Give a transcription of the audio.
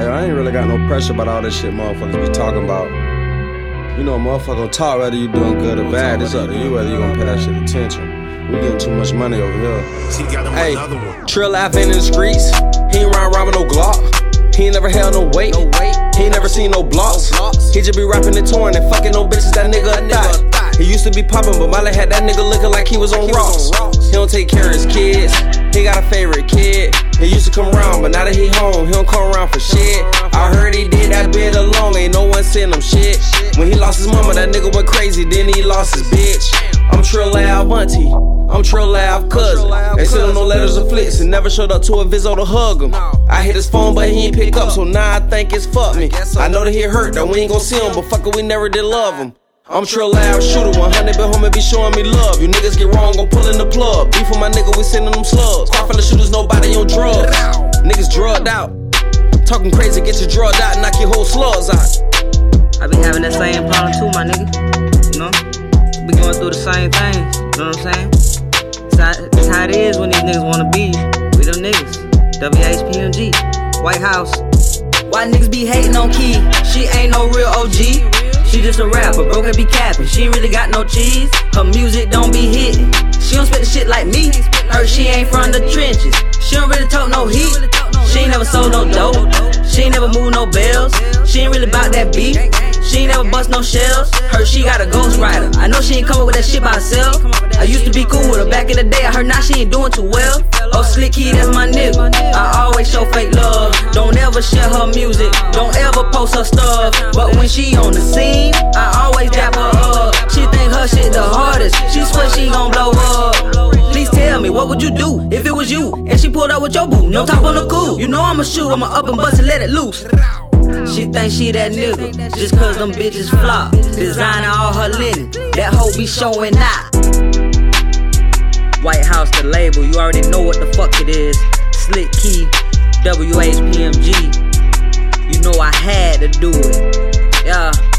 Hey, I ain't really got no pressure about all this shit motherfuckers be talking about. You know, a motherfucker gonna talk whether you doing good or bad. It's up to you whether you gonna pay that shit attention. We getting too much money over here. Hey, Trill laughing in the streets. He ain't round robbing no Glock. He ain't never held no weight. He ain't never seen no blocks. He just be rapping and touring and fucking no bitches. That nigga a thot. He used to be popping, but Molly had that nigga looking like he was on rocks. He don't take care of his kids. He got a favorite kid. He used to come around, but now that he home, he don't come around for shit. I heard he did that bit alone, ain't no one send him shit. When he lost his mama, that nigga went crazy, then he lost his bitch. I'm Trill Ave auntie. I'm Trill Ave cousin. They sent him no letters or flicks and never showed up to a visit to hug him. I hit his phone, but he ain't pick up, so now I think it's fuck me. I know that he hurt, that we ain't gon' see him, but fuck it, we never did love him. I'm Trill Ave shooter, 100 been home and be showing me love. You niggas get wrong, gon' pull in the plug. Beef with my nigga, we sending them slugs. Cry. Niggas drugged out. Talking crazy, get you drugged out, knock your whole slugs out. I be having that same problem too, my nigga. You know? We going through the same things. You know what I'm saying? It's how, it's how it is when these niggas wanna be. We them niggas. WHPMG. White House. Why niggas be hating on Ki? She ain't no real OG. She just a rapper, broke and be capping. She ain't really got no cheese. Her music don't be hitting. She don't spit the shit like me. Her she ain't from the trenches. She don't really talk no heat. Never sold no dope. She ain't never moved no bells. She ain't really about that beat. She ain't never bust no shells. Her she got a ghost rider. I know she ain't coming with that shit by herself. I used to be cool with her back in the day. I heard now she ain't doing too well. Oh, Slick Ki, that's my nigga. I always show fake love. Don't ever share her music. Don't ever post her stuff. But when she on the scene, I always dap her up. She think her shit the hardest. She swear she gon' blow up. Please tell me, what would you do if it was you? And pulled up with your boo, no top on the cool. You know I'ma shoot, I'ma up and bust and let it loose. She think she that nigga, just cause them bitches flop. Designer all her linen, that hoe be showing out. White House, the label, you already know what the fuck it is. Slick Ki, WHPMG. You know I had to do it.